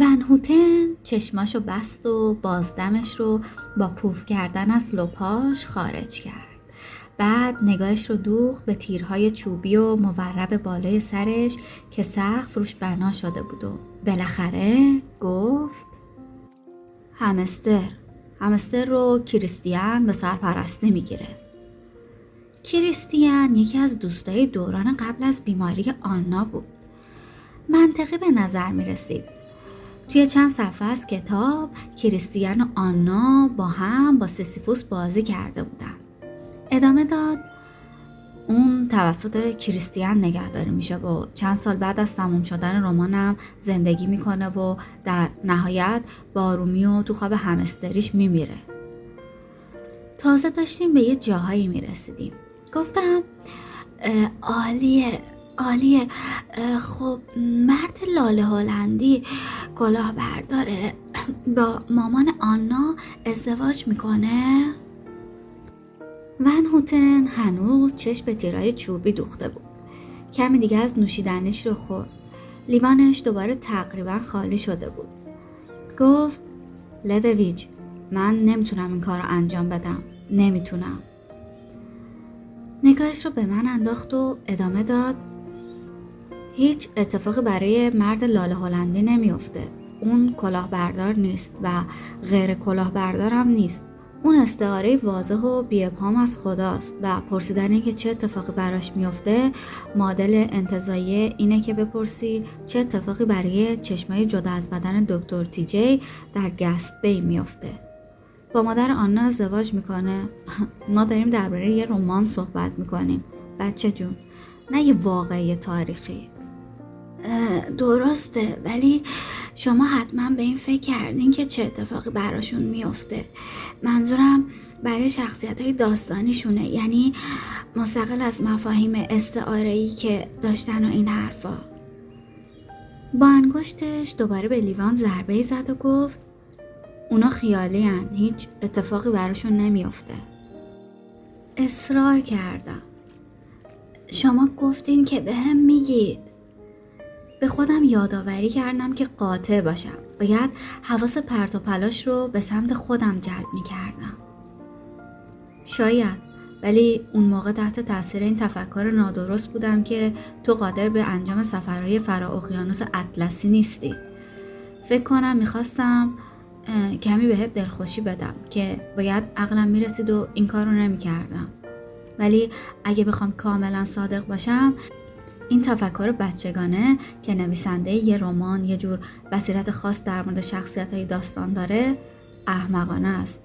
ونهوتن چشماشو بست و بازدمش رو با پوف کردن از لپاش خارج کرد. بعد نگاهش رو دوخت به تیرهای چوبی و مورب بالای سرش که سقف روش بنا شده بود و بالاخره گفت همستر همستر رو کریستیان به سرپرستی می‌گیره کریستیان یکی از دوستای دوران قبل از بیماری آنا بود منطقی به نظر می رسید توی چند صفحه از کتاب کریستیان و آنا با هم با سیسیفوس بازی کرده بودن. ادامه داد اون توسط کریستیان نگهداری میشه و چند سال بعد از تموم شدن رمانم زندگی می‌کنه و در نهایت با رومیو تو خواب همستریش میمیره. تازه داشتیم به یه جاهایی می‌رسیدیم. گفتم عالیه عالیه. خب مرد لاله هلندی کلاه برداره با مامان آنا ازدواج می‌کنه. ون هوتن هنوز چشم به تیرای چوبی دوخته بود. کمی دیگه از نوشیدنش رو خورد. لیوانش دوباره تقریبا خالی شده بود. گفت لدویج من نمی‌تونم این کار رو انجام بدم. نمی‌تونم. نگاهش رو به من انداخت و ادامه داد هیچ اتفاقی برای مرد لاله هلندی نمیافته. اون کلاهبردار نیست و غیر کلاهبردار هم نیست. اون استعاره واضح و بیابهام از خداست و پرسیدن اینکه چه اتفاقی براش میافته معادل انتظایی اینه که بپرسی چه اتفاقی برای چشمای جدا از بدن دکتر تیجی در گست بی میافته. با مادر آنا ازدواج می‌کنه. ما داریم درباره یه رمان صحبت می‌کنیم. بچه جون نه یه واقعی تاریخی. درسته. ولی شما حتما به این فکر کردین که چه اتفاقی براشون میافته. منظورم برای شخصیت های داستانیشونه. یعنی مستقل از مفاهیم استعاره که داشتن و این حرفا. با انگشتش دوباره به لیوان ضربه زد و گفت اونا خیالی هن. هیچ اتفاقی براشون نمیافته. اصرار کردم. شما گفتین که به هم میگید. به خودم یادآوری کردم که قاطع باشم. باید حواس پرت و پلاش رو به سمت خودم جلب می کردم شاید ولی اون موقع تحت تاثیر این تفکر نادرست بودم که تو قادر به انجام سفرهای فرا اقیانوس اطلسی نیستی. فکر کنم می‌خواستم کمی بهت دلخوشی بدم که باید عقلم می‌رسید و این کار رو نمی‌کردم. ولی اگه بخوام کاملا صادق باشم این تفکر بچگانه که نویسنده یه رمان یه جور بصیرت خاص در مورد شخصیت های داستان داره احمقانه است.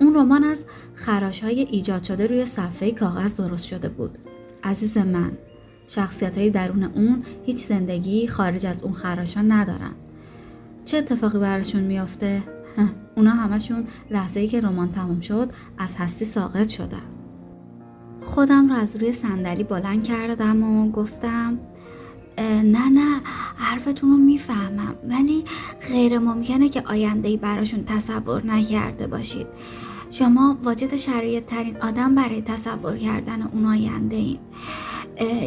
اون رمان از خراش های ایجاد شده روی صفحه کاغذ درست شده بود. عزیز من شخصیت های درون اون هیچ زندگی خارج از اون خراشا ندارن. چه اتفاقی براشون میافته؟ اونا همشون لحظه ای که رمان تموم شد از هستی ساقط شدن. خودم رو از روی صندلی بلند کردم و گفتم نه نه حرفتون رو می‌فهمم ولی غیر ممکنه که آینده براشون تصور نکرده باشید. شما واجد شرایط ترین آدم برای تصور کردن اون آینده این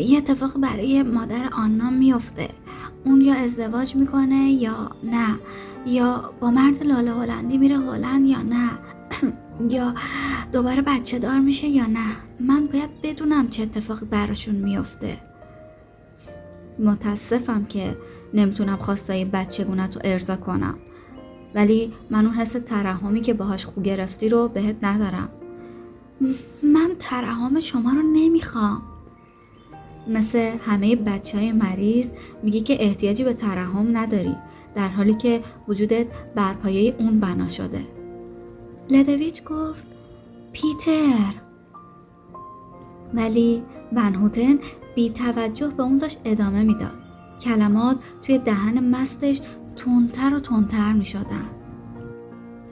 یه اتفاق برای مادر آنا میفته اون یا ازدواج می‌کنه یا نه یا با مرد لاله هلندی میره هلند یا نه. یا دوباره بچه دار میشه یا نه؟ من باید بدونم چه اتفاقی براشون میافته. متاسفم که نمی‌تونم خواستای بچگونت رو ارضا کنم. ولی من اون حس ترحمی که باهاش خو گرفتی رو بهت ندارم. من ترحم شما رو نمی‌خوام. مثل همه بچه های مریض میگی که احتیاجی به ترحم نداری در حالی که وجودت بر پایه اون بنا شده. لدویچ گفت پیتر ولی ونهوتن بی توجه به اون داشت ادامه می‌داد کلمات توی دهن مستش تندتر و تندتر می شدن.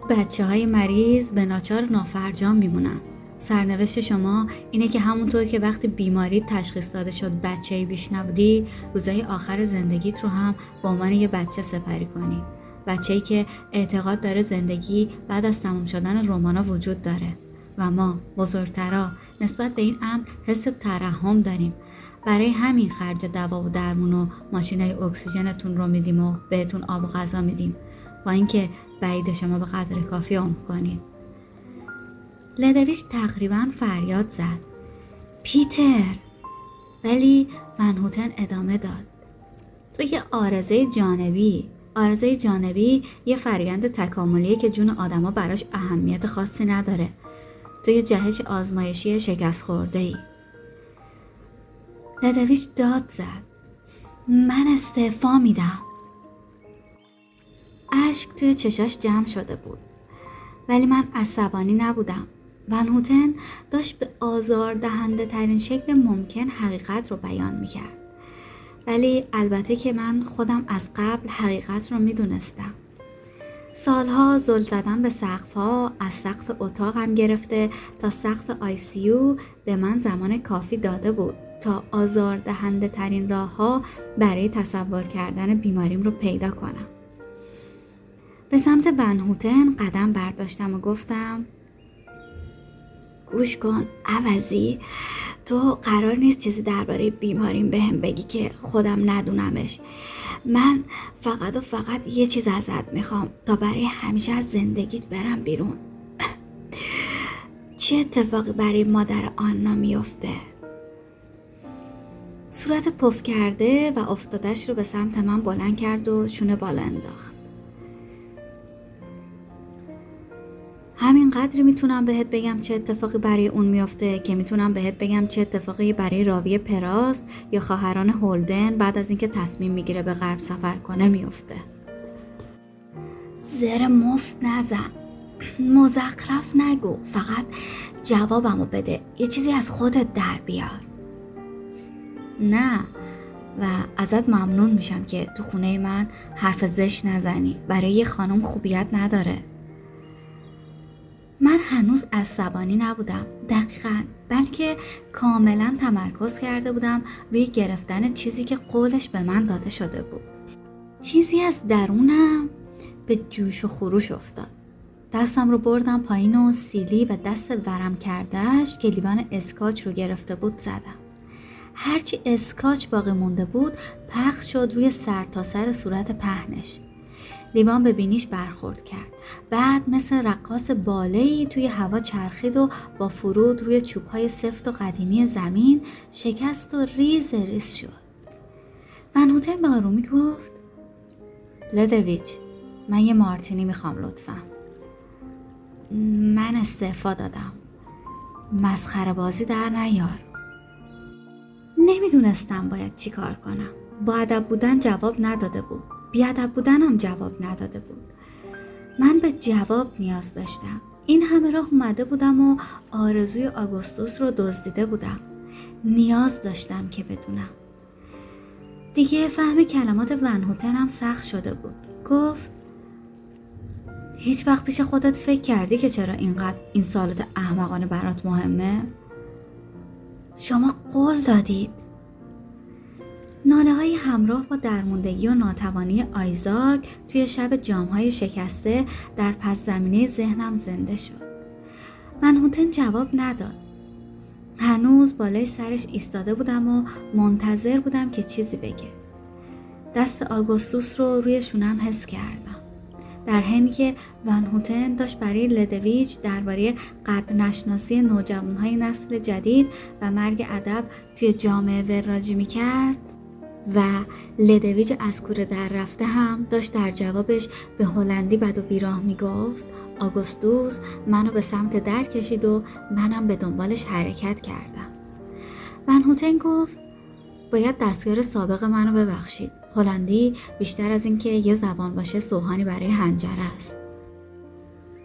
بچه های مریض به ناچار نافرجام میمونن. سرنوشت شما اینه که همونطور که وقتی بیماری تشخیص داده شد بچه بیش نبودی روزای آخر زندگیت رو هم به عنوان یه بچه سپری کنی. بچه‌ای که اعتقاد داره زندگی بعد از تموم شدن رمانا وجود داره. و ما بزرگترا نسبت به این امر حس ترحم داریم. برای همین خرج دوا و درمون و ماشینای اکسیژنتون رو میدیم و بهتون آب و غذا میدیم. با اینکه بعید شما به قدر کافی عمر کنید لدویش تقریبا فریاد زد. پیتر! ولی ونهوتن ادامه داد. تو یه آرزه جانبی. آرزه جانبی یه فرگند تکاملیه که جون آدما براش اهمیت خاصی نداره. تو یه جهش آزمایشی شکست خورده ای لدویش داد زد. من استعفا میدم. اشک توی چشاش جمع شده بود. ولی من عصبانی نبودم. ون هوتن داشت به آزار دهنده ترین شکل ممکن حقیقت رو بیان می‌کرد. ولی البته که من خودم از قبل حقیقت رو می‌دونستم سالها زل زدن به سقفها از سقف اتاقم گرفته تا سقف آیسیو به من زمان کافی داده بود تا آزار دهنده ترین راه ها برای تصور کردن بیماریم رو پیدا کنم. به سمت ونهوتن قدم برداشتم و گفتم گوش کن عوضی. تو قرار نیست چیزی درباره بیماریم به هم بگی که خودم ندونمش. من فقط و فقط یه چیز ازت می‌خوام تا برای همیشه از زندگیت برم بیرون. چه اتفاقی برای مادر آنا میفته؟ صورت پف کرده و افتادش رو به سمت من بلند کرد و شونه بالا انداخت. همین قدری می‌تونم بهت بگم چه اتفاقی برای اون میافته که می‌تونم بهت بگم چه اتفاقی برای راوی پراست یا خواهران هولدن بعد از اینکه تصمیم می‌گیره به غرب سفر کنه میافته. زر مفت نزن. مزخرف نگو. فقط جوابمو بده. یه چیزی از خودت در بیار. نه. و ازت ممنون میشم که تو خونه من حرف زش نزنی. برای یه خانم خوبیت نداره. من هنوز عصبانی نبودم دقیقا بلکه کاملا تمرکز کرده بودم روی گرفتن چیزی که قولش به من داده شده بود. چیزی از درونم به جوش و خروش افتاد. دستم رو بردم پایین و سیلی و دست ورم کردهش که لیوان اسکاچ رو گرفته بود زدم. هرچی اسکاچ باقی مونده بود پخش شد روی سر تا سر صورت پهنش. لیوان به بینیش برخورد کرد. بعد مثل رقاص بالایی توی هوا چرخید و با فرود روی چوبهای سفت و قدیمی زمین شکست و ریز ریز شد. ونهوتن به آرومی گفت لدویچ من یه مارتینی می‌خوام لطفا. من استعفا دادم. مسخره بازی در نیار. نمی‌دونستم باید چی کار کنم. با ادب بودن جواب نداده بود. بیادب بودنم جواب نداده بود. من به جواب نیاز داشتم. این همه راه اومده بودم و آرزوی آگوستوس رو دزدیده بودم. نیاز داشتم که بدونم. دیگه فهم کلمات ونهوتنم سخت شده بود. گفت هیچ وقت پیش خودت فکر کردی که چرا اینقدر این سالت احمقانه برات مهمه؟ شما قول دادید. ناله های همراه با درموندگی و ناتوانی آیزاک توی شب جامهای شکسته در پس زمینه ذهنم زنده شد. منحوتن جواب نداد. هنوز بالای سرش ایستاده بودم و منتظر بودم که چیزی بگه. دست آگوستوس رو روی شونم حس کردم. در حینی که ونهوتن داشت برای لدویج درباره قد نشناسی نوجوانهای نسل جدید و مرگ ادب توی جامعه وراجی می کرد و لدویج از کوره در رفته هم داشت در جوابش به هلندی بد و بیراه می‌گفت آگوستوس منو به سمت در کشید و منم به دنبالش حرکت کردم. هوتن گفت باید دستیار سابق منو ببخشید. هلندی بیشتر از اینکه یه زبان باشه سوهانی برای هنجره است.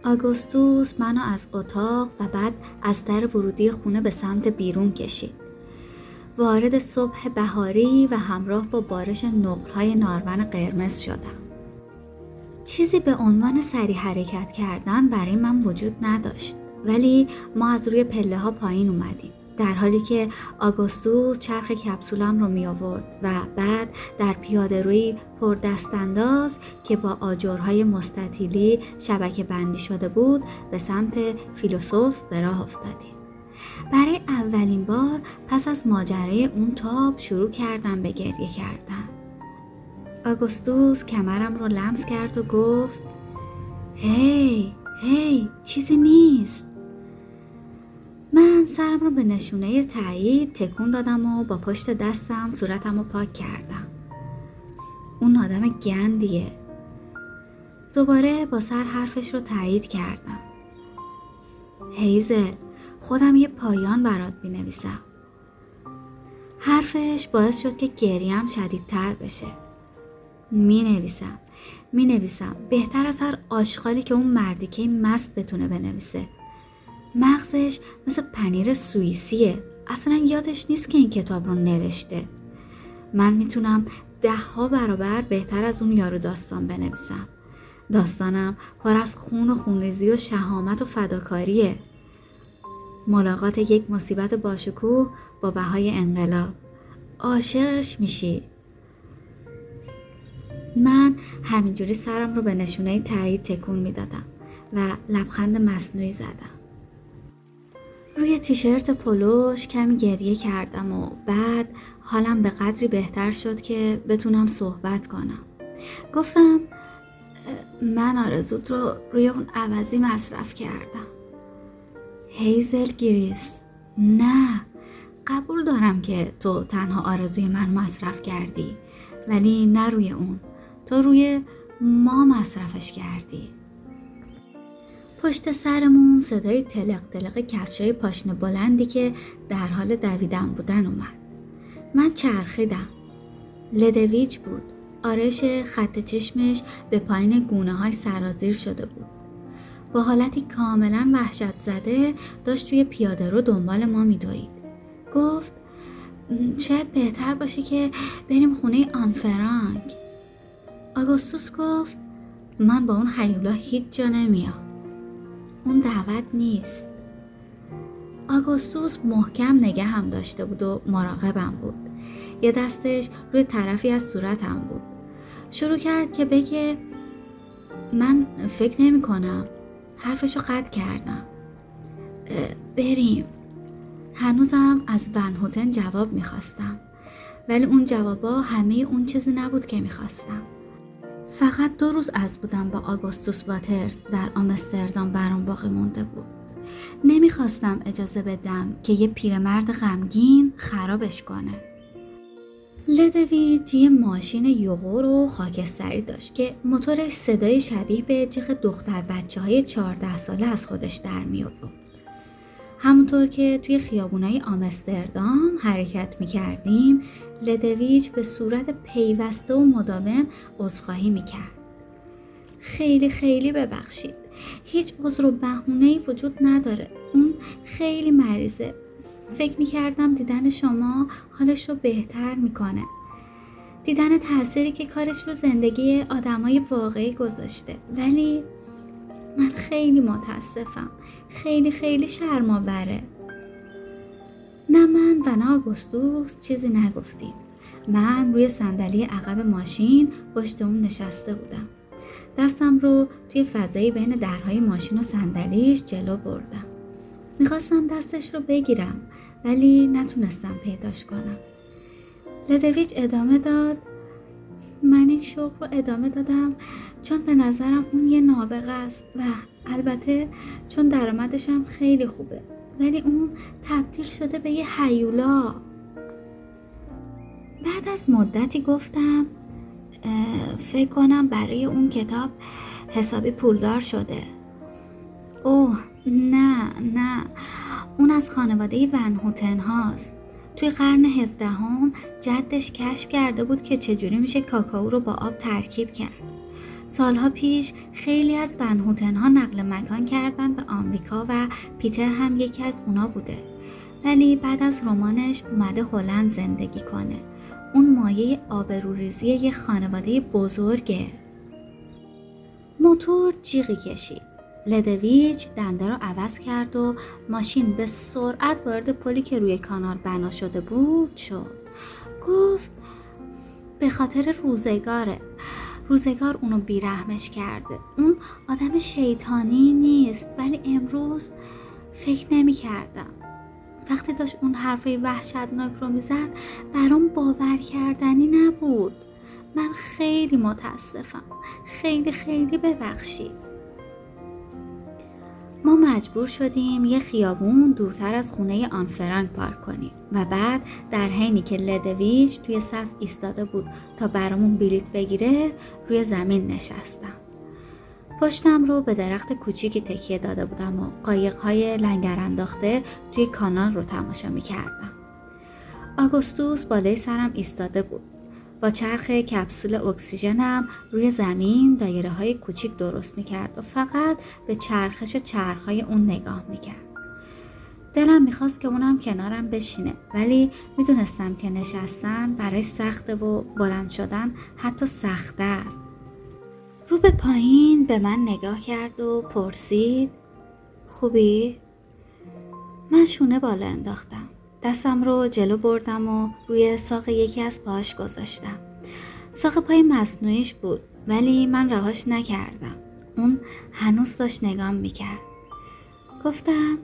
آگوستوس منو از اتاق و بعد از در ورودی خونه به سمت بیرون کشید. وارد صبح بهاری و همراه با بارش نقرهای نارون قرمز شدم. چیزی به عنوان سری حرکت کردن برای من وجود نداشت ولی ما از روی پله ها پایین اومدیم در حالی که آگوستوس چرخ کپسولم رو می آورد و بعد در پیاده روی پر دستانداز که با آجرهای مستطیلی شبکه بندی شده بود به سمت فیلوسوف به راه افتادیم برای اولین بار پس از ماجرای اون تاب شروع کردم به گریه کردن. آگوستوس کمرم رو لمس کرد و گفت هی هی چیزی نیست. من سرم رو به نشونه تایید تکون دادم و با پشت دستم صورتم رو پاک کردم. اون آدم گندیه. دوباره با سر حرفش رو تایید کردم. هیزل خودم یه پایان برات می نویسم حرفش باعث شد که گریم شدیدتر بشه. می نویسم می نویسم بهتر از هر آشغالی که اون مردی که مست بتونه بنویسه. مغزش مثل پنیر سوئیسیه. اصلا یادش نیست که این کتاب رو نوشته. من می‌تونم ده ها برابر بهتر از اون یارو داستان بنویسم. داستانم پر از خون و خونریزی و شهامت و فداکاریه. ملاقات یک مصیبت باشکوه با بهای انقلاب. عاشقش میشی. من همینجوری سرم رو به نشونه تایید تکون می‌دادم و لبخند مصنوعی زدم. روی تیشرت پلوش کمی گریه کردم و بعد حالم به قدری بهتر شد که بتونم صحبت کنم. گفتم من آرزوت رو روی اون عوضی مصرف کردم. هیزل گریس نه. قبول دارم که تو تنها آرزوی من مصرف کردی ولی نه روی اون. تو روی ما مصرفش کردی. پشت سرمون صدای تلق تلق کفشای پاشنه بلندی که در حال دویدن بودن اومد. من چرخیدم. لدویج بود. آرش خط چشمش به پایین گونه های سرازیر شده بود. با حالتی کاملا وحشت زده داشت توی پیاده رو دنبال ما میدوید. گفت شاید بهتر باشه که بریم خونه آنفرانک آگوستوس گفت من با اون حیولا هیچ جا نمیام. اون دعوت نیست. آگوستوس محکم نگه هم داشته بود و مراقبم بود. یه دستش روی طرفی از صورتم بود. شروع کرد که بگه من فکر نمی کنم حرفشو قطع کردم. بریم. هنوزم از ون هوتن جواب می‌خواستم. ولی اون جوابا همه اون چیزی نبود که می‌خواستم. فقط دو روز از بودم با آگوستوس واترز در آمستردام برام باقی مونده بود. نمی‌خواستم اجازه بدم که یه پیرمرد غمگین خرابش کنه. لدویج یه ماشین یوغور و خاکستری داشت که موتورش صدای شبیه به جیغ دختر بچه های 14 ساله از خودش در می آورد. همونطور که توی خیابونای آمستردام حرکت می کردیم لدویج به صورت پیوسته و مداوم عذرخواهی می کرد. خیلی خیلی ببخشید. هیچ عذر و بهونه‌ای وجود نداره. اون خیلی مریضه. فکر می کردم دیدن شما حالش رو بهتر می‌کنه. دیدن تأثیری که کارش رو زندگی آدمای واقعی گذاشته. ولی من خیلی متاسفم. خیلی خیلی شرماوره. نه من و نه آگوستوس چیزی نگفتیم. من روی صندلی عقب ماشین پشت اون نشسته بودم. دستم رو توی فضایی بین درهای ماشین و صندلیش جلو بردم. می‌خواستم دستش رو بگیرم ولی نتونستم پیداش کنم. لدویچ ادامه داد. من این شغل رو ادامه دادم چون به نظرم اون یه نابغه است و البته چون درآمدش هم خیلی خوبه ولی اون تبدیل شده به یه حیولا بعد از مدتی گفتم فکر کنم برای اون کتاب حسابی پولدار شده. اوه نه نه. اون از خانواده ون هوتن هاست. توی قرن هفدهم جدش کشف کرده بود که چجوری میشه کاکائو رو با آب ترکیب کرد. سالها پیش خیلی از ون ها نقل مکان کردن به آمریکا و پیتر هم یکی از اونا بوده. ولی بعد از رمانش اومده هلند زندگی کنه. اون مایه آبروریزی یه خانواده بزرگه. موتور جیغی کشید. لدویج دنده رو عوض کرد و ماشین به سرعت وارد پلی که روی کانال بنا شده بود شد. گفت به خاطر روزگاره. روزگار اونو بیرحمش کرده. اون آدم شیطانی نیست ولی امروز فکر نمی کردم. وقتی داشت اون حرفای وحشتناک رو می‌زد برام باور کردنی نبود. من خیلی متاسفم. خیلی خیلی ببخشید. ما مجبور شدیم یه خیابون دورتر از خونه آن فرانک پارک کنیم. و بعد در حینی که لدویچ توی صف ایستاده بود تا برامون بلیت بگیره روی زمین نشستم. پشتم رو به درخت کوچیکی تکیه داده بودم و قایقهای لنگر انداخته توی کانال رو تماشا می کردم. آگوستوس بالای سرم ایستاده بود. با چرخ کپسول اکسیژنم روی زمین دایره های کوچیک درست می‌کرد و فقط به چرخش چرخ های اون نگاه می‌کرد. دلم می‌خواست که اونم کنارم بشینه ولی می‌دونستم که نشستن برای سخته و بلند شدن حتی سختتر. رو به پایین به من نگاه کرد و پرسید خوبی؟ من شونه بالا انداختم. دستم رو جلو بردم و روی ساق یکی از پاهاش گذاشتم. ساق پای مصنوعیش بود ولی من رهاش نکردم. اون هنوز داشت نگام می‌کرد. گفتم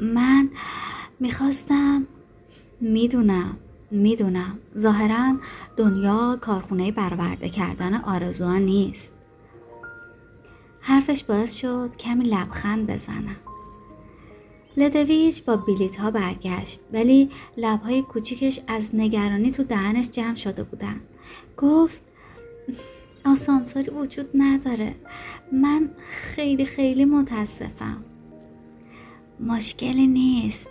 من می‌خواستم می‌دونم می‌دونم. ظاهرا دنیا کارخونه برآورده کردن آرزوها نیست. حرفش باعث شد کمی لبخند بزنم. لدویچ با بلیت ها برگشت ولی لبهای کوچیکش از نگرانی تو دهنش جمع شده بودن. گفت آسانسوری وجود نداره. من خیلی خیلی متاسفم. مشکلی نیست.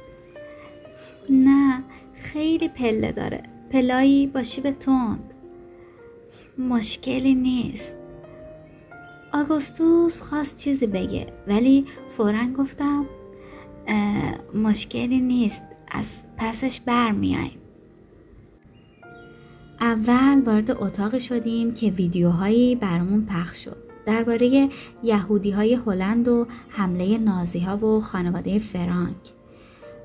نه خیلی پله داره. پلایی با شیب تند. مشکلی نیست. آگوستوس خواست چیزی بگه ولی فورا گفتم مشکلی نیست. از پسش برمیایم اول وارد اتاقی شدیم که ویدیوهایی برامون پخش شد. درباره یهودی های هلند و حمله نازی ها و خانواده فرانک.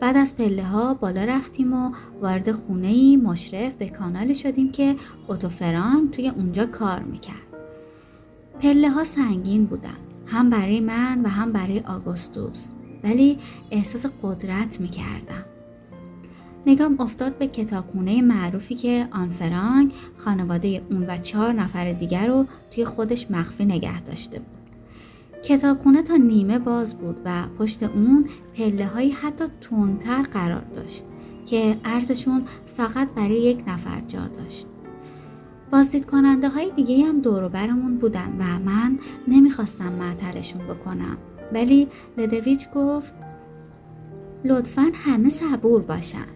بعد از پله ها بالا رفتیم و وارد خونه مشرف به کانالی شدیم که اوتو فرانک توی اونجا کار می‌کرد. پله ها سنگین بودن. هم برای من و هم برای آگوستوس. ولی احساس قدرت می کردم. نگام افتاد به کتابخونه معروفی که آن فرانک خانواده اون و چهار نفر دیگر رو توی خودش مخفی نگه داشته بود. کتابخونه تا نیمه باز بود و پشت اون پله های حتی تندتر قرار داشت که ارزشون فقط برای یک نفر جا داشت. بازدید کننده های دیگه هم دور برمون بودن و من نمی‌خواستم معطلشون بکنم ولی لدویچ گفت لطفا همه صبور باشن.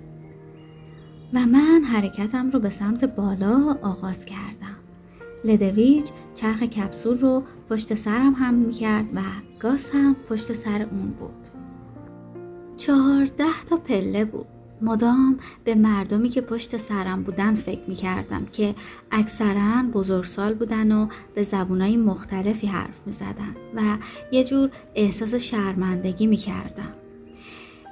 و من حرکتم رو به سمت بالا آغاز کردم. لدویچ چرخ کپسول رو پشت سرم هم می‌کرد و گاز هم پشت سر اون بود. چهارده تا پله بود. مدام به مردمی که پشت سرم بودن فکر می کردم که اکثرا بزرگسال بودن و به زبونهای مختلفی حرف می زدن و یه جور احساس شرمندگی می کردم.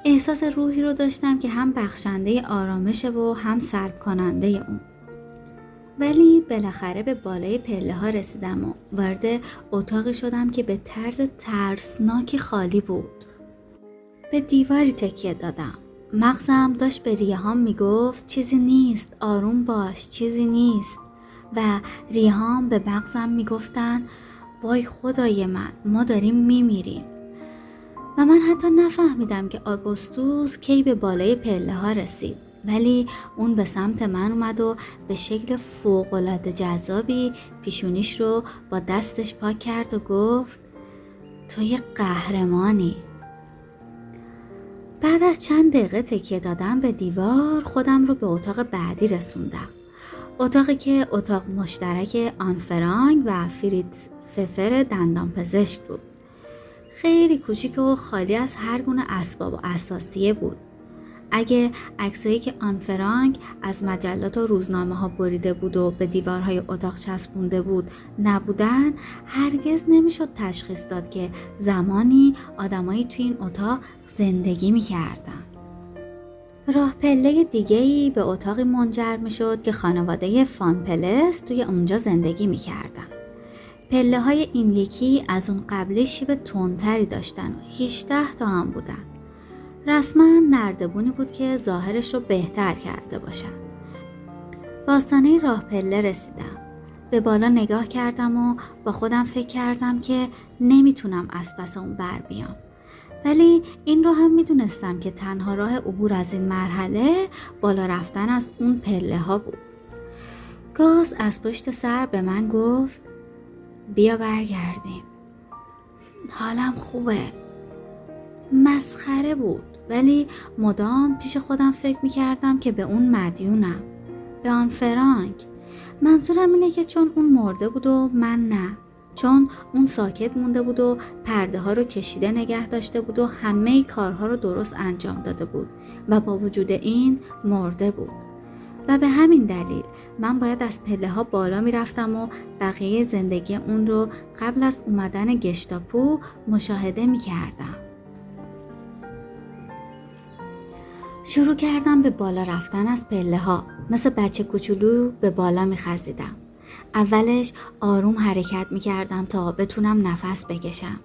احساس روحی رو داشتم که هم بخشنده آرامشه و هم سرب کننده اون. ولی بالاخره به بالای پله ها رسیدم و وارد اتاقی شدم که به طرز ترسناکی خالی بود. به دیواری تکیه دادم. مغزم داشت به ریهام می‌گفت چیزی نیست آروم باش چیزی نیست. و ریهام به مغزم می‌گفتن وای خدای من ما داریم میمیریم. و من حتی نفهمیدم که آگوستوس کی به بالای پله ها رسید. ولی اون به سمت من اومد و به شکل فوقالعاده جذابی پیشونیش رو با دستش پاک کرد و گفت تو یه قهرمانی. بعد از چند دقیقه تکیه دادم به دیوار خودم رو به اتاق بعدی رسوندم. اتاقی که اتاق مشترک آنفرانگ و فریتز ففر دندان پزشک بود. خیلی کوچیک و خالی از هر گونه اسباب و اساسیه بود. اگه عکسایی که آن فرانک از مجلات و روزنامه ها بریده بود و به دیوارهای اتاق چسبونده بود نبودن هرگز نمی‌شد تشخیص داد که زمانی آدمایی توی این اتاق زندگی می‌کردن راه پله دیگه ای به اتاقی منجر می شد که خانواده فان پلس توی اونجا زندگی می کردن. پله های این یکی از اون قبلی شیب تندتری داشتن و 18 تا هم بودن. رسما نردبونی بود که ظاهرش رو بهتر کرده باشم. به آستانه راه پله رسیدم. به بالا نگاه کردم و با خودم فکر کردم که نمی‌تونم از پس اون بر بیام. ولی این رو هم می‌دونستم که تنها راه عبور از این مرحله بالا رفتن از اون پله ها بود. گاز از پشت سر به من گفت بیا برگردیم. حالم خوبه. مسخره بود. ولی مدام پیش خودم فکر می‌کردم که به اون مدیونم. به آن فرانک منظورم اینه که چون اون مرده بود و من نه. چون اون ساکت مونده بود و پرده ها رو کشیده نگه داشته بود و همه کارها رو درست انجام داده بود و با وجود این مرده بود. و به همین دلیل من باید از پله ها بالا می رفتم و بقیه زندگی اون رو قبل از اومدن گشتاپو مشاهده می کردم. شروع کردم به بالا رفتن از پله ها مثل بچه کوچولو به بالا می خزیدم. اولش آروم حرکت می کردم تا بتونم نفس بکشم.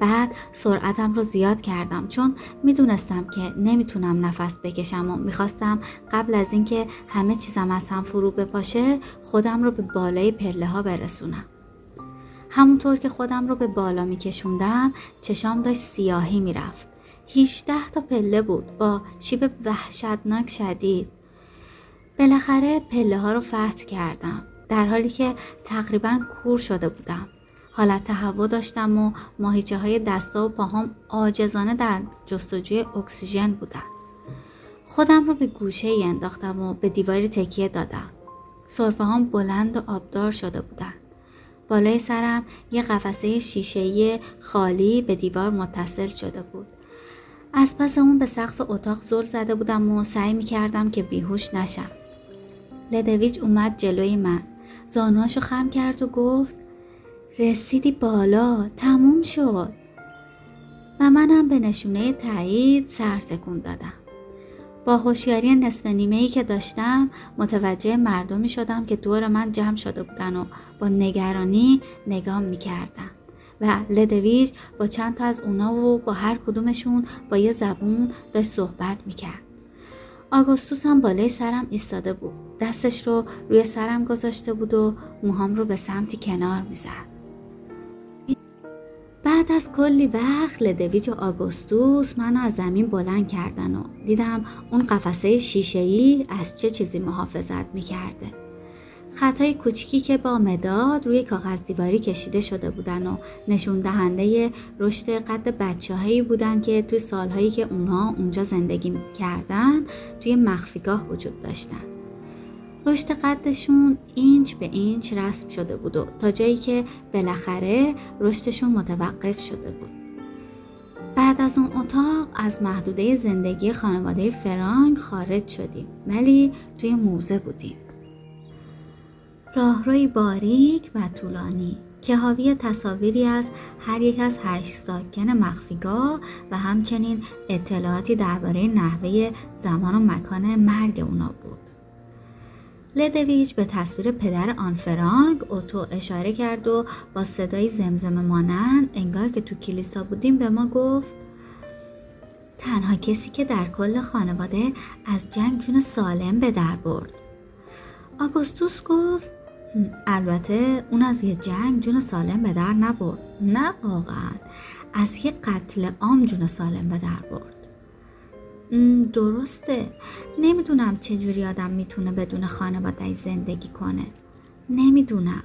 بعد سرعتم رو زیاد کردم چون می‌دونستم که نمی‌تونم نفس بکشم و می‌خواستم قبل از اینکه همه چیزم از هم فرو بپاشه خودم رو به بالای پله ها برسونم. همونطور که خودم رو به بالا میکشوندم چشام داشت سیاهی می‌رفت. 18 تا پله بود با شیب وحشتناک شدید. بالاخره پله ها رو فتح کردم در حالی که تقریبا کور شده بودم. حالت تهوع داشتم و ماهیچه های دستا و پاهام آجزانه در جستجوی اکسیژن بودن. خودم رو به گوشه ای انداختم و به دیواری تکیه دادم. صرفه هم بلند و آبدار شده بودن. بالای سرم یه قفسه شیشه‌ای خالی به دیوار متصل شده بود. از پس اون به سقف اتاق زل زده بودم و سعی می کردم که بیهوش نشم. لدویچ اومد جلوی من. زانواشو خم کرد و گفت رسیدی بالا تموم شد و منم به نشونه تایید سر تکون دادم با هوشیاری نصف نیمه ای که داشتم متوجه مردمی شدم که دور من جمع شده بودن و با نگرانی نگام می‌کردن و لدویج با چند تا از اونا و با هر کدومشون با یه زبون داشت صحبت می‌کرد. آگوستوس هم بالای سرم ایستاده بود. دستش رو روی سرم گذاشته بود و موهام رو به سمتی کنار می‌زد. بعد از کلی وقت لدویج و آگوستوس منو از زمین بلند کردن و دیدم اون قفسه شیشه ای از چه چیزی محافظت می‌کرده. خطای کوچیکی که با مداد روی کاغذ دیواری کشیده شده بودن و نشون دهنده رشد قد بچه هایی بودن که توی سالهایی که اونها اونجا زندگی کردن توی مخفیگاه وجود داشتن. رشد قدشون اینچ به اینچ رسم شده بود و تا جایی که بالاخره رشدشون متوقف شده بود. بعد از اون اتاق از محدوده زندگی خانواده فرانک خارج شدیم ولی توی موزه بودیم. راهروی باریک و طولانی که حاوی تصاویری از هر یک از هشت ساکن مخفیگاه و همچنین اطلاعاتی درباره نحوه زمان و مکان مرگ اونا بود. لدویچ به تصویر پدر آن فرانک اوتو اشاره کرد و با صدای زمزمه مانند انگار که تو کلیسا بودیم به ما گفت تنها کسی که در کل خانواده از جنگ جون سالم به در برد آگوستوس گفت البته اون از یه جنگ جون سالم به در نبرد. نه واقعا. از یه قتل عام جون سالم به در برد. درسته. نمی‌دونم چجوری آدم می‌تونه بدون خانواده زندگی کنه. نمی‌دونم.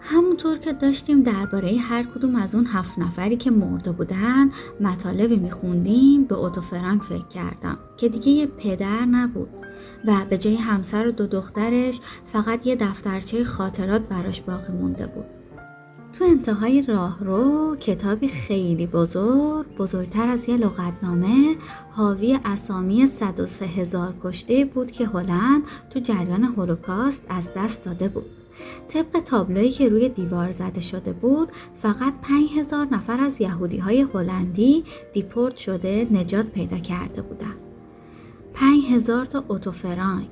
همونطور که داشتیم درباره هر کدوم از اون هفت نفری که مرده بودن مطالبی میخوندیم به اوتو فرانک فکر کردم که دیگه یه پدر نبود. و به جای همسر و دو دخترش فقط یه دفترچه خاطرات براش باقی مونده بود. تو انتهای راهرو کتابی خیلی بزرگ بزرگتر از یه لغتنامه حاوی اسامی 103 هزار کشته بود که هلند تو جریان هولوکاست از دست داده بود. طبق تابلویی که روی دیوار زده شده بود فقط 5000 نفر از یهودی های هلندی دیپورت شده نجات پیدا کرده بودند 5000 تا اوتوفرانک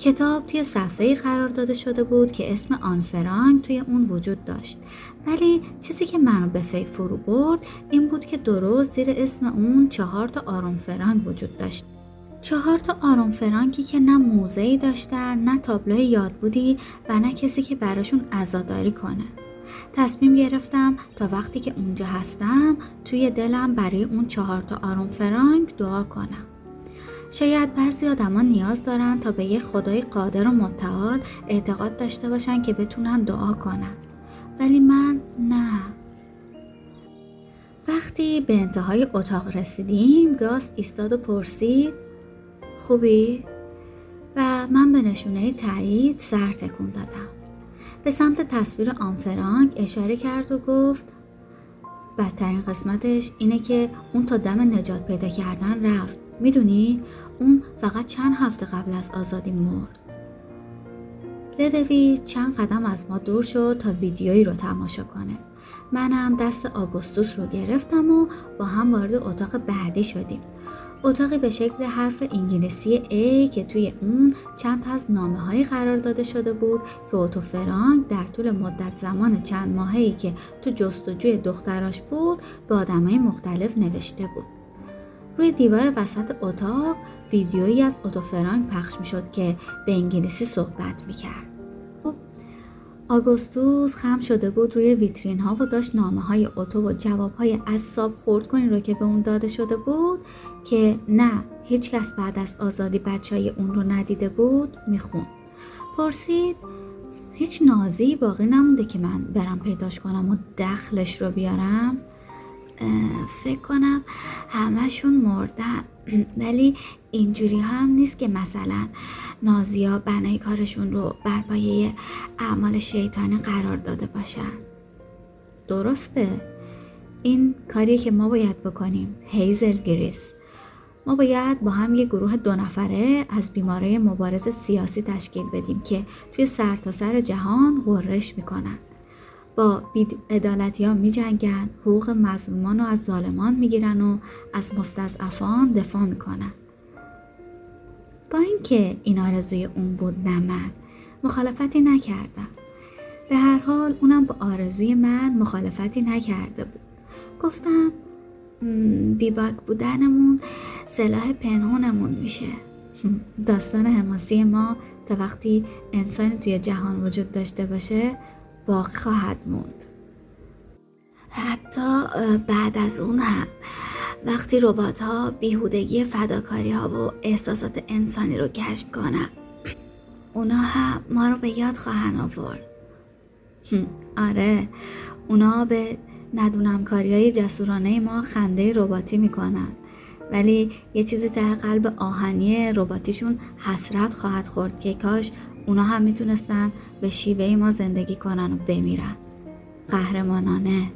کتاب توی صفحه قرار داده شده بود که اسم آن فرانک توی اون وجود داشت. ولی چیزی که منو به فکر فرو برد این بود که درست زیر اسم اون چهار تا آرون فرانک وجود داشت. چهار تا آرون فرانکی که نه موزهی داشتن نه تابلوی یاد بودی و نه کسی که براشون عزاداری کنه. تصمیم گرفتم تا وقتی که اونجا هستم توی دلم برای اون چهار تا آرون فرانک دعا کنم. شاید بعضی آدما نیاز دارن تا به یه خدای قادر و متعال اعتقاد داشته باشن که بتونن دعا کنن. ولی من نه. وقتی به انتهای اتاق رسیدیم گاست ایستاد و پرسید خوبی؟ و من به نشونه تایید سر تکون دادم. به سمت تصویر آنفرانک اشاره کرد و گفت بدترین قسمتش اینه که اون تا دم نجات پیدا کردن رفت. می‌دونی؟ اون فقط چند هفته قبل از آزادی مرد. لدوی چند قدم از ما دور شد تا ویدیویی رو تماشا کنه. منم دست آگوستوس رو گرفتم و با هم وارد اتاق بعدی شدیم. اتاقی به شکل حرف انگلیسی A که توی اون چند تا از نامه هایی قرار داده شده بود که اوتو فرانک در طول مدت زمان چند ماهی که تو جستجوی دختراش بود به آدمای مختلف نوشته بود. روی دیوار وسط اتاق ویدیویی از اوتو فرانک پخش می شد که به انگلیسی صحبت می کرد. آگوستوس خم شده بود روی ویترین ها و داشت نامه های اتو و جواب های اصاب خورد کنی رو که به اون داده شده بود که نه هیچ کس بعد از آزادی بچه های اون رو ندیده بود میخون پرسید هیچ نازی باقی نمونده که من برم پیداش کنم و دخلش رو بیارم فکر کنم همشون مردن. ولی اینجوری هم نیست که مثلا نازیا بنای کارشون رو بر پایه اعمال شیطانی قرار داده باشن. درسته؟ این کاریه که ما باید بکنیم هیزل گریس. ما باید با هم یه گروه دو نفره از بیماره مبارز سیاسی تشکیل بدیم که توی سرتاسر سر جهان غرش می‌کنن. با ها می جنگن حقوق مظلومان رو از ظالمان می گیرن و از مستضعفان دفاع می‌کنن. با اینکه این آرزوی اون بود نه من مخالفتی نکردم. به هر حال اونم با آرزوی من مخالفتی نکرده بود. گفتم بیباک بودنمون سلاح پنهونمون میشه. داستان حماسی ما تا وقتی انسان توی جهان وجود داشته باشه باقی خواهد موند. حتی بعد از اون هم وقتی ربات ها بیهودگی فداکاری ها و احساسات انسانی رو کشف کنن اونا هم ما رو به یاد خواهن آورد. آره اونا به ندونم کاری های جسورانه ما خنده رباتی می‌کنن. ولی یه چیزی ته قلب آهنی رباتیشون حسرت خواهد خورد که کاش اونا هم می‌تونستن به شیوه ما زندگی کنن و بمیرن. قهرمانانه.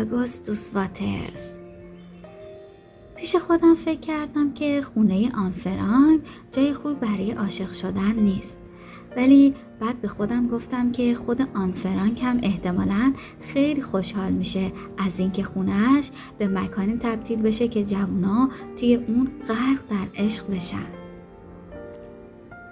آگوستوس واترز. پیش خودم فکر کردم که خونه آن فرانک جای خوب برای عاشق شدن نیست. ولی بعد به خودم گفتم که خود آن فرانک هم احتمالا خیلی خوشحال میشه از اینکه خونهش به مکانی تبدیل بشه که جوونا توی اون غرق در عشق بشن.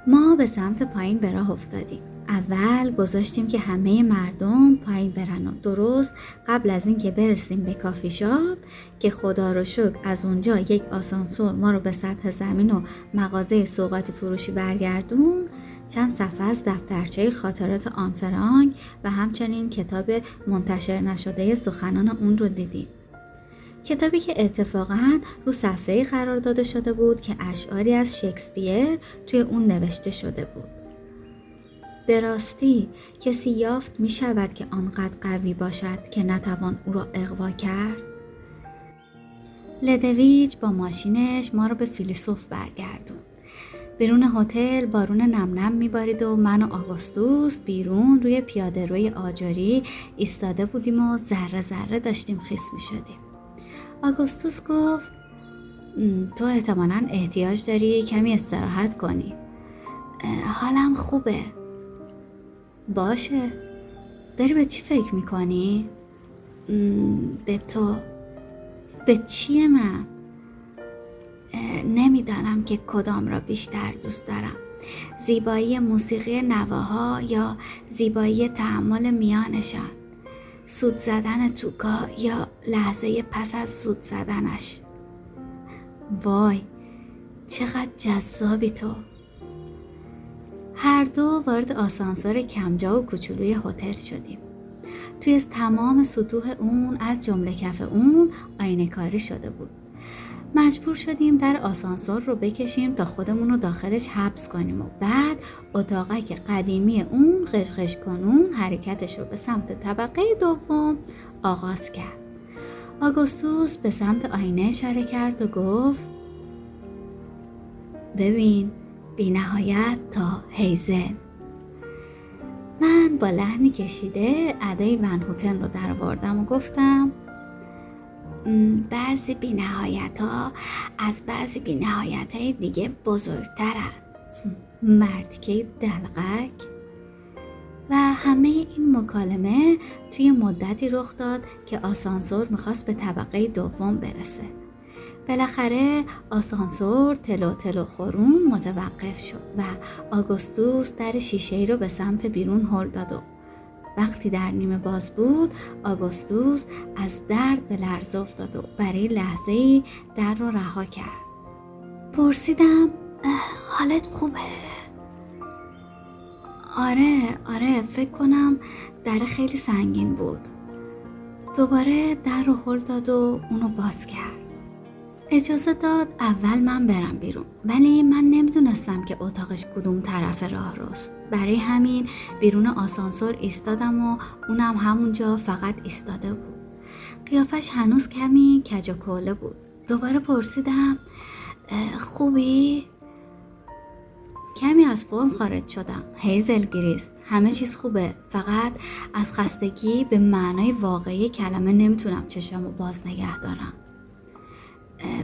ما به سمت پایین به راه افتادیم. اول گذاشتیم که همه مردم پایین برن و درست قبل از اینکه برسیم به کافی شاپ که خدا رو شکر از اونجا یک آسانسور ما رو به سطح زمین و مغازه سوقاتی فروشی برگردون. چند صفحه از دفترچه خاطرات آن فرانک و همچنین کتاب منتشر نشده سخنان اون رو دیدیم. کتابی که اتفاقا رو صفحه قرار داده شده بود که اشعاری از شکسپیر توی اون نوشته شده بود. به راستی کسی یافت می شود که آنقدر قوی باشد که نتوان او را اقوا کرد؟ لدویج با ماشینش ما رو به فیلسوف برگردون. بیرون هتل بارون نم نم میبارید و من و آگوستوس بیرون روی پیاده روی آجاری ایستاده بودیم و ذره ذره داشتیم خیس می شدیم. آگوستوس گفت تو احتمالا احتیاج داری کمی استراحت کنی. حالم خوبه. باشه. داری به چی فکر می‌کنی؟ به تو. به چیه من؟ نمی‌دانم که کدام را بیشتر دوست دارم. زیبایی موسیقی نواها یا زیبایی تحمل میانشان؟ سود زدن توکا یا لحظه پس از سود زدنش. وای چقدر جذابی تو. هر دو وارد آسانسور کمجا و کوچولوی هتل شدیم. توی تمام سطوح اون از جمله کف اون آینه کاری شده بود. مجبور شدیم در آسانسور رو بکشیم تا خودمون رو داخلش حبس کنیم و بعد اتاقک قدیمی اون قشقش کنون حرکتش رو به سمت طبقه دوم آغاز کرد. آگوستوس به سمت آینه اشاره کرد و گفت ببین بی نهایت تا هیزن. من با لحنی کشیده ادای ونهوتن رو در و گفتم بعضی بی نهایت ها از بعضی بی نهایت های دیگه بزرگترن. که دلقک و همه این مکالمه توی مدتی رخ داد که آسانسور می‌خواست به طبقه دوم برسه. بالاخره آسانسور تلو تلو خورون متوقف شد و آگوستوس در شیشه رو به سمت بیرون هل داد و وقتی در نیمه باز بود آگوستوس از درد به لرز افتاد و برای لحظه ای در رو رها کرد. پرسیدم حالت خوبه؟ آره آره فکر کنم در خیلی سنگین بود. دوباره در رو هل داد و اونو باز کرد. اجازه داد اول من برم بیرون. ولی من نمی‌دونستم که اتاقش کدوم طرف راه رست برای همین بیرون آسانسور ایستادم و اونم همونجا فقط ایستاده بود. قیافش هنوز کمی کج و کوله بود. دوباره پرسیدم خوبی؟ کمی از فرم خارج شدم. هیزل گریست. همه چیز خوبه. فقط از خستگی به معنای واقعی کلمه نمی‌تونم چشمو باز نگه دارم.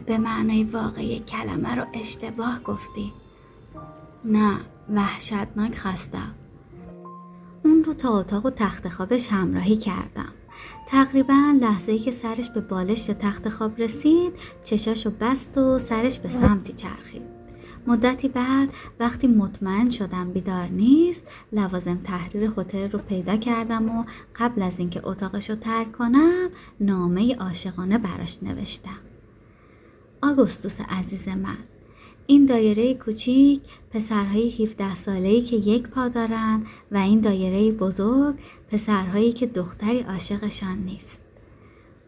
به معنای واقعی کلمه رو اشتباه گفتی. نه وحشتناک خستم اون رو تا اتاق و تخت خوابش همراهی کردم. تقریبا لحظه ای که سرش به بالشت تخت خواب رسید چشاشو بست و سرش به سمتی چرخید. مدتی بعد وقتی مطمئن شدم بیدار نیست لوازم تحریر هتل رو پیدا کردم و قبل از اینکه اتاقش رو ترک کنم نامه عاشقانه براش نوشتم. آگوستوس عزیز من. این دایره کوچیک پسرهای 17 ساله‌ای که یک پا دارن و این دایره بزرگ پسرهایی که دختری عاشقشان نیست.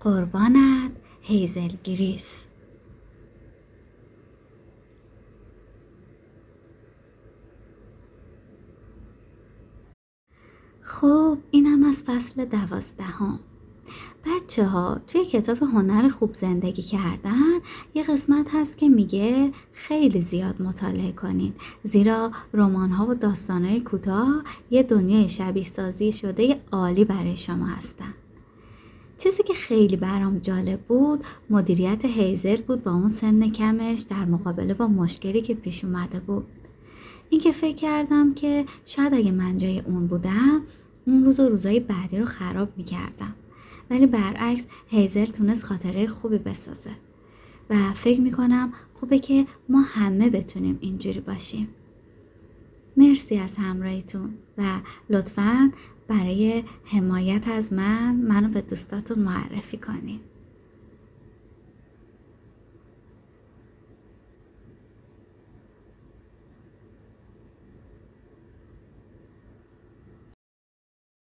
قربانت هیزل گریس. خب اینم از فصل دوازدهم. بچه ها توی کتاب هنر خوب زندگی کردن یه قسمت هست که میگه خیلی زیاد مطالعه کنید. زیرا رمان ها و داستان های کوتاه یه دنیای شبیه سازی شده عالی برای شما هستن. چیزی که خیلی برام جالب بود مدیریت هیزر بود با اون سن کمش در مقابله با مشکلی که پیش اومده بود. اینکه فکر کردم که شاید اگه من جای اون بودم اون روز و روزای بعدی رو خراب می‌کردم. ولی برعکس هیزل تونست خاطره خوبی بسازه. و فکر می‌کنم خوبه که ما همه بتونیم اینجوری باشیم. مرسی از همراهیتون و لطفا برای حمایت از من منو به دوستاتون معرفی کنید